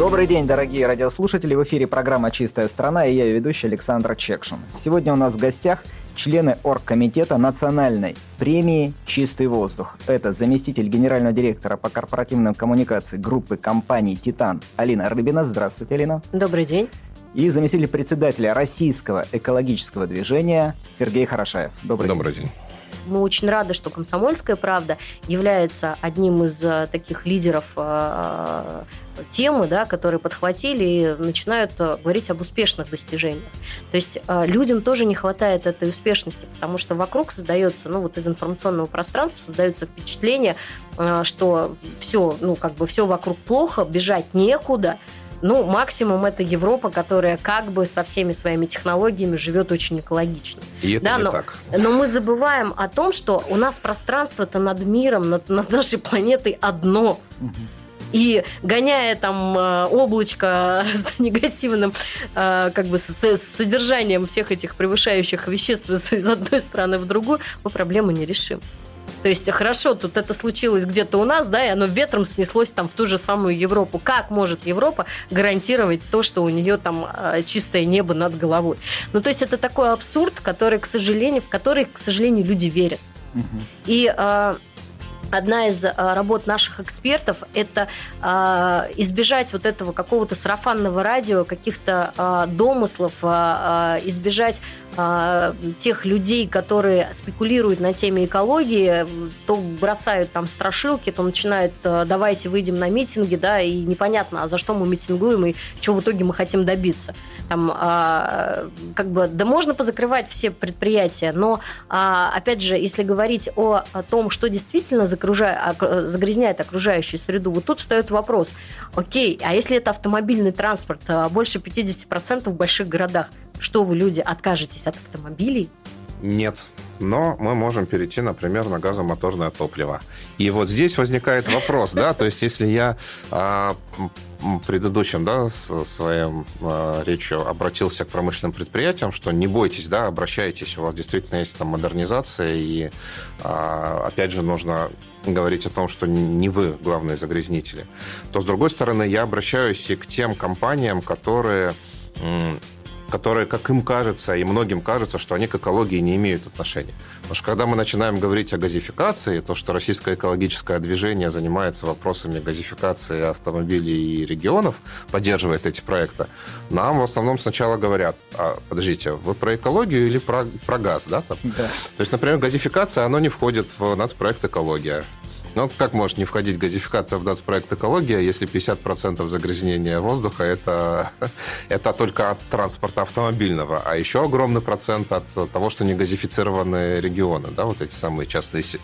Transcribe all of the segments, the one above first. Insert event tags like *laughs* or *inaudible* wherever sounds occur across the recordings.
Добрый день, дорогие радиослушатели. В эфире программа «Чистая страна» и я, ее ведущий Александр Чекшин. Сегодня у нас в гостях члены Оргкомитета национальной премии «Чистый воздух». Это заместитель генерального директора по корпоративным коммуникациям группы компаний «Титан» Алина Рыбина. Здравствуйте, Алина. Добрый день. И заместитель председателя Российского экологического движения Сергей Хорошаев. Добрый, Добрый день. Мы очень рады, что «Комсомольская правда» является одним из э, таких лидеров э, темы, да, которые подхватили и начинают э, говорить об успешных достижениях. То есть э, людям тоже не хватает этой успешности, потому что вокруг создается, ну вот из информационного пространства создается впечатление, э, что все, ну как бы все вокруг плохо, бежать некуда, ну, максимум это Европа, которая как бы со всеми своими технологиями живет очень экологично. И это да, не но, так. но мы забываем о том, что у нас пространство-то над миром, над, над нашей планетой одно. И гоняя там э, облачко *laughs* с негативным э, как бы с, содержанием всех этих превышающих веществ из из одной страны в другую, мы проблему не решим. То есть, хорошо, тут это случилось где-то у нас, да, и оно ветром снеслось там в ту же самую Европу. Как может Европа гарантировать то, что у нее там э, чистое небо над головой? Ну, то есть, это такой абсурд, который, к сожалению, в который, к сожалению, люди верят. И э, одна из э, работ наших экспертов – это э, избежать вот этого какого-то сарафанного радио, каких-то э, домыслов, э, избежать э, тех людей, которые спекулируют на теме экологии, то бросают там страшилки, то начинают э, «давайте выйдем на митинги», да, и непонятно, а за что мы митингуем и чего в итоге мы хотим добиться. Там, э, как бы, да можно позакрывать все предприятия, но, э, опять же, если говорить о, о том, что действительно загрязняет окружающую среду, вот тут встает вопрос, окей, а если это автомобильный транспорт, больше 50% в больших городах, что вы, люди, откажетесь от автомобилей? Нет. Но мы можем перейти, например, на газомоторное топливо. И вот здесь возникает вопрос, да, то есть если я а, предыдущим, да, своим а, речью обратился к промышленным предприятиям, что не бойтесь, да, обращайтесь, у вас действительно есть там модернизация, и а, опять же нужно говорить о том, что не вы главные загрязнители, то, с другой стороны, я обращаюсь и к тем компаниям, которые которые, как им кажется, и многим кажется, что они к экологии не имеют отношения. Потому что когда мы начинаем говорить о газификации, то, что российское экологическое движение занимается вопросами газификации автомобилей и регионов, поддерживает эти проекты, нам в основном сначала говорят, а, подождите, вы про экологию или про, про газ, да? там? Да. То есть, например, газификация, оно не входит в нацпроект «Экология». Ну, как может не входить газификация в нацпроект «Экология», если 50% загрязнения воздуха это, *laughs* это только от транспорта автомобильного, а еще огромный процент от того, что не газифицированы регионы, да, вот эти самые частные се-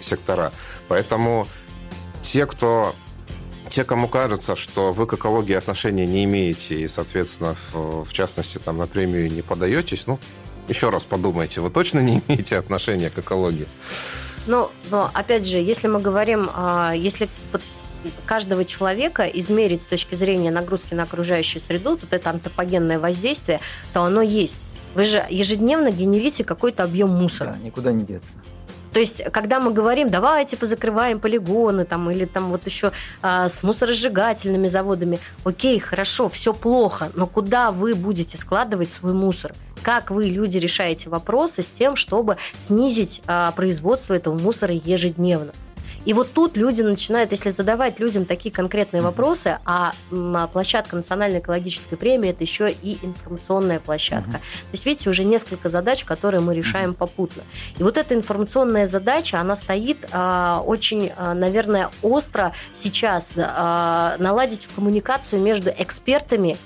сектора. Поэтому те, кто те, кому кажется, что вы к экологии отношения не имеете и, соответственно, в, в частности, там на премию не подаетесь, ну, еще раз подумайте, вы точно не *laughs* имеете отношения к экологии? Ну, но опять же, если мы говорим, а, если каждого человека измерить с точки зрения нагрузки на окружающую среду, вот это антропогенное воздействие, то оно есть. Вы же ежедневно генерите какой-то объем мусора. Да, никуда не деться. То есть, когда мы говорим, давайте позакрываем полигоны, там, или там вот еще а, с мусоросжигательными заводами, окей, хорошо, все плохо, но куда вы будете складывать свой мусор? Как вы, люди, решаете вопросы с тем, чтобы снизить а, производство этого мусора ежедневно? И вот тут люди начинают, если задавать людям такие конкретные вопросы, а а площадка Национальной экологической премии это еще и информационная площадка. То есть, видите, уже несколько задач, которые мы решаем попутно. И вот эта информационная задача, она стоит а, очень, а, наверное, остро сейчас а, наладить коммуникацию между экспертами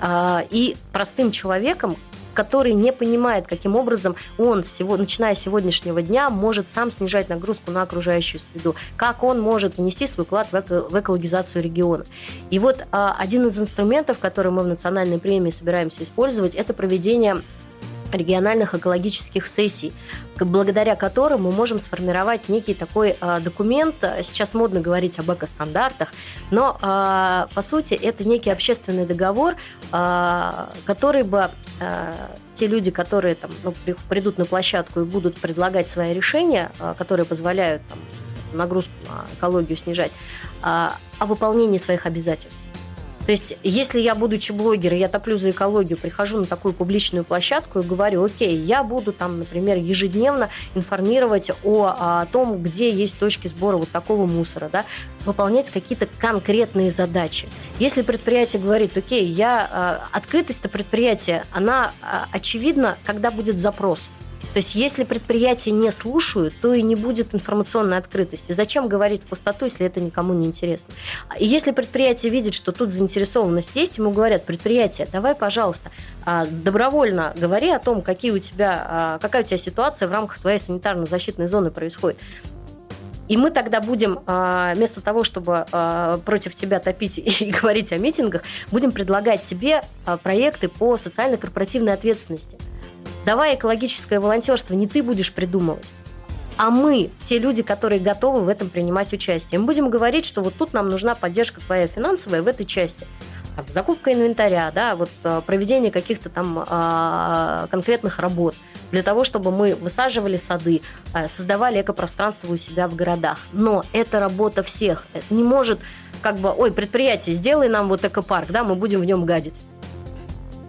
а, и простым человеком, который не понимает, каким образом он, начиная с сегодняшнего дня, может сам снижать нагрузку на окружающую среду, как он может внести свой вклад в экологизацию региона. И вот а, один из инструментов, который мы в национальной премии собираемся использовать, это проведение региональных экологических сессий, благодаря которым мы можем сформировать некий такой э, документ. Сейчас модно говорить об экостандартах, но э, по сути это некий общественный договор, э, который бы те люди, которые там, ну, придут на площадку и будут предлагать свои решения, которые позволяют там, нагрузку на экологию снижать, о выполнении своих обязательств. То есть, если я, будучи блогером, я топлю за экологию, прихожу на такую публичную площадку и говорю, окей, я буду там, например, ежедневно информировать о, о том, где есть точки сбора вот такого мусора, да, выполнять какие-то конкретные задачи. Если предприятие говорит, окей, я а, открытость-то предприятия, она а, очевидна, когда будет запрос. То есть если предприятия не слушают, то и не будет информационной открытости. Зачем говорить в пустоту, если это никому не интересно? И если предприятие видит, что тут заинтересованность есть, ему говорят, предприятие, давай, пожалуйста, а, добровольно говори о том, какие у тебя, а, какая у тебя ситуация в рамках твоей санитарно-защитной зоны происходит. И мы тогда будем, а, вместо того, чтобы против тебя топить *laughs* и говорить о митингах, будем предлагать тебе проекты по социально-корпоративной ответственности – Давай экологическое волонтерство не ты будешь придумывать, а мы, те люди, которые готовы в этом принимать участие. Мы будем говорить, что вот тут нам нужна поддержка твоя финансовая в этой части. Там, закупка инвентаря, да, вот а, проведение каких-то там а, конкретных работ для того, чтобы мы высаживали сады, а, создавали экопространство у себя в городах. Но это работа всех. Это не может как бы, ой, предприятие, сделай нам вот экопарк, да, мы будем в нем гадить.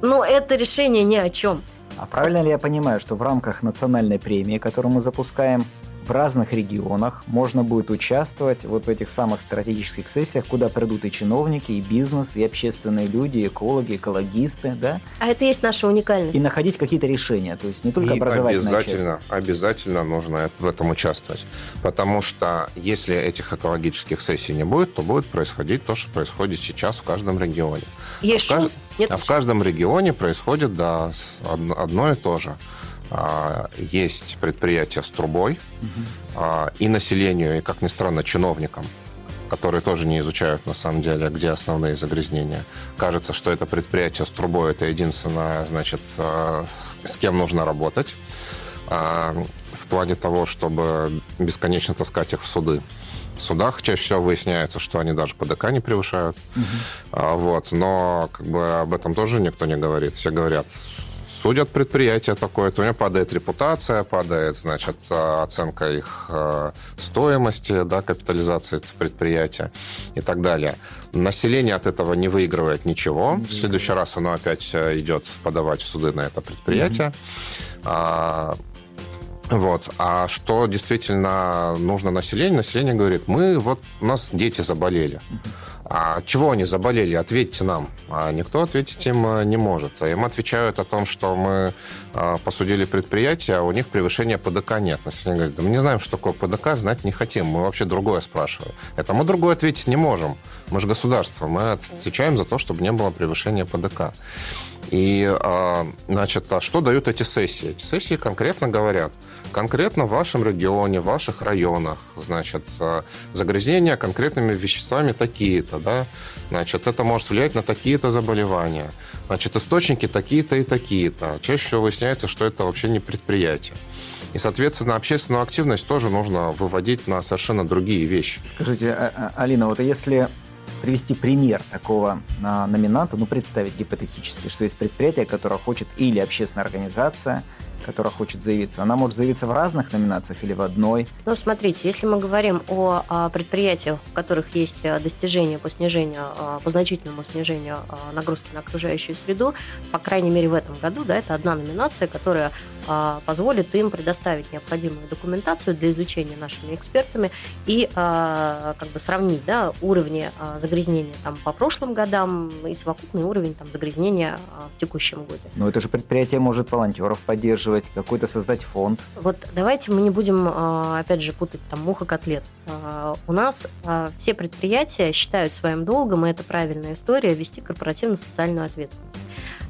Но это решение ни о чем. А правильно ли я понимаю, что в рамках национальной премии, которую мы запускаем, в разных регионах можно будет участвовать вот в этих самых стратегических сессиях, куда придут и чиновники, и бизнес, и общественные люди, и экологи, экологисты, да? А это есть наша уникальность. И находить какие-то решения, то есть не только и образовательная обязательно, часть. обязательно нужно в этом участвовать, потому что если этих экологических сессий не будет, то будет происходить то, что происходит сейчас в каждом регионе. Есть а, в, кажд... Нет, а в каждом регионе происходит да, одно и то же. А, есть предприятия с трубой, угу. и населению, и, как ни странно, чиновникам, которые тоже не изучают, на самом деле, где основные загрязнения. Кажется, что это предприятие с трубой – это единственное, значит, с кем нужно работать в плане того, чтобы бесконечно таскать их в суды в судах чаще всего выясняется, что они даже ПДК не превышают. Угу. Вот. Но как бы об этом тоже никто не говорит. Все говорят, судят предприятие такое, то у него падает репутация, падает, значит, оценка их э, стоимости, да, капитализации предприятия и так далее. Население от этого не выигрывает ничего. В следующий раз оно опять э, идет подавать в суды на это предприятие. Mm-hmm. Вот. А что действительно нужно населению? Население говорит, мы вот, у нас дети заболели. А чего они заболели? Ответьте нам. А никто ответить им э, не может. Им отвечают о том, что мы э, посудили предприятие, а у них превышения ПДК нет. Население говорит, да мы не знаем, что такое ПДК, знать не хотим. Мы вообще другое спрашиваем. Это мы другое ответить не можем. Мы же государство. Мы отвечаем за то, чтобы не было превышения ПДК. И, а, значит, а что дают эти сессии? Эти сессии конкретно говорят, конкретно в вашем регионе, в ваших районах, значит, а, загрязнения конкретными веществами такие-то, да, значит, это может влиять на такие-то заболевания, значит, источники такие-то и такие-то. Чаще всего выясняется, что это вообще не предприятие. И, соответственно, общественную активность тоже нужно выводить на совершенно другие вещи. Скажите, Алина, вот если привести пример такого а, номинанта, ну, представить гипотетически, что есть предприятие, которое хочет, или общественная организация, которая хочет заявиться, она может заявиться в разных номинациях или в одной? Ну, смотрите, если мы говорим о, предприятиях, у которых есть э, достижения по снижению, э, по значительному снижению э, нагрузки на окружающую среду, по крайней мере в этом году, да, это одна номинация, которая позволит им предоставить необходимую документацию для изучения нашими экспертами и как бы сравнить да, уровни загрязнения там, по прошлым годам и совокупный уровень там, загрязнения в текущем году. Но это же предприятие может волонтеров поддерживать поддерживать, какой-то создать фонд? Вот давайте мы не будем, а, опять же, путать там муха котлет. А, у нас а, все предприятия считают своим долгом, и это правильная история, вести корпоративно-социальную ответственность.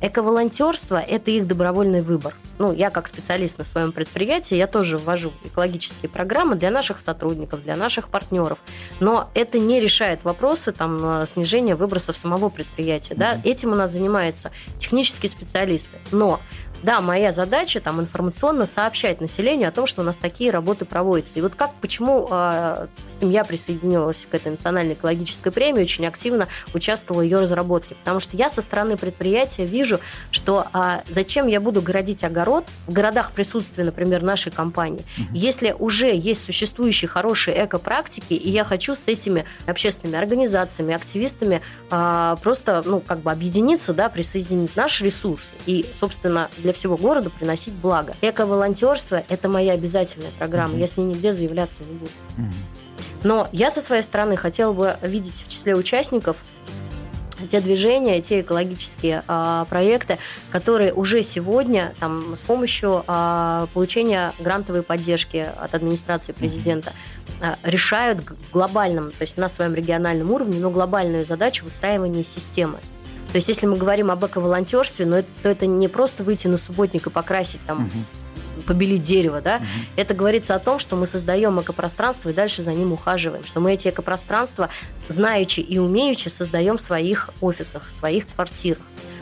Эко-волонтерство – это их добровольный выбор. Ну, я как специалист на своем предприятии, я тоже ввожу экологические программы для наших сотрудников, для наших партнеров. Но это не решает вопросы там, снижения выбросов самого предприятия. Да? Этим у нас занимаются технические специалисты. Но да, моя задача там информационно сообщать населению о том, что у нас такие работы проводятся. И вот как, почему э, я присоединилась к этой национальной экологической премии, очень активно участвовала в ее разработке. Потому что я со стороны предприятия вижу, что э, зачем я буду городить огород в городах присутствия, например, нашей компании, угу. если уже есть существующие хорошие эко-практики, и я хочу с этими общественными организациями, активистами э, просто, ну, как бы объединиться, да, присоединить наш ресурс и, собственно, для всего города приносить благо. Эко-волонтерство – это моя обязательная программа. Mm-hmm. Я с ней нигде заявляться не буду. Mm-hmm. Но я со своей стороны хотела бы видеть в числе участников те движения, те экологические а, проекты, которые уже сегодня там, с помощью а, получения грантовой поддержки от администрации президента а, решают глобальном, то есть на своем региональном уровне, но глобальную задачу выстраивания системы. То есть, если мы говорим об эко-волонтерстве, но это, то это не просто выйти на субботник и покрасить там угу. побелить дерево, да, угу. это говорится о том, что мы создаем экопространство и дальше за ним ухаживаем, что мы эти экопространства, знаючи и умеючи, создаем в своих офисах, в своих квартирах.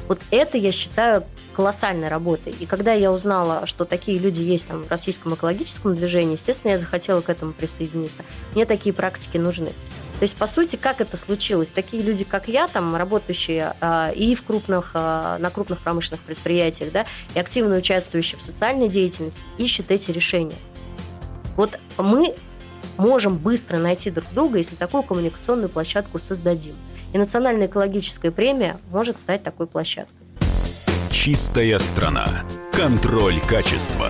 Вот это, я считаю, колоссальной работой. И когда я узнала, что такие люди есть там в российском экологическом движении, естественно, я захотела к этому присоединиться. Мне такие практики нужны. То есть, по сути, как это случилось? Такие люди, как я, там, работающие э, и в крупных, э, на крупных промышленных предприятиях, да, и активно участвующие в социальной деятельности, ищут эти решения. Вот мы можем быстро найти друг друга, если такую коммуникационную площадку создадим. И национальная экологическая премия может стать такой площадкой. Чистая страна. Контроль качества.